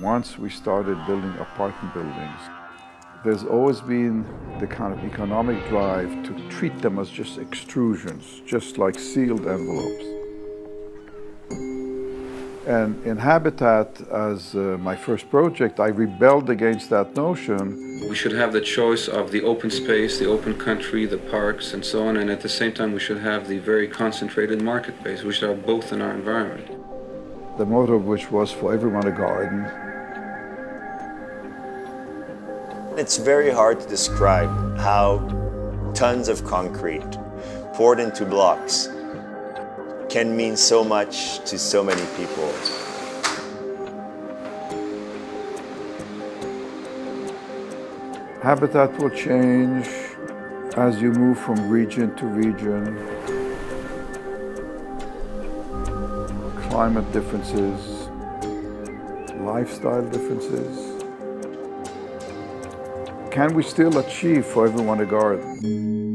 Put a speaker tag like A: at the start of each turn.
A: once we started building apartment buildings, there's always been the kind of economic drive to treat them as just extrusions, just like sealed envelopes. And in Habitat, as uh, my first project, I rebelled against that notion.
B: We should have the choice of the open space, the open country, the parks, and so on, and at the same time, we should have the very concentrated market base. We should have both in our environment.
A: The motto of which was for everyone a garden.
C: It's very hard to describe how tons of concrete poured into blocks can mean so much to so many people.
A: Habitat will change as you move from region to region. Climate differences, lifestyle differences. Can we still achieve for everyone a garden?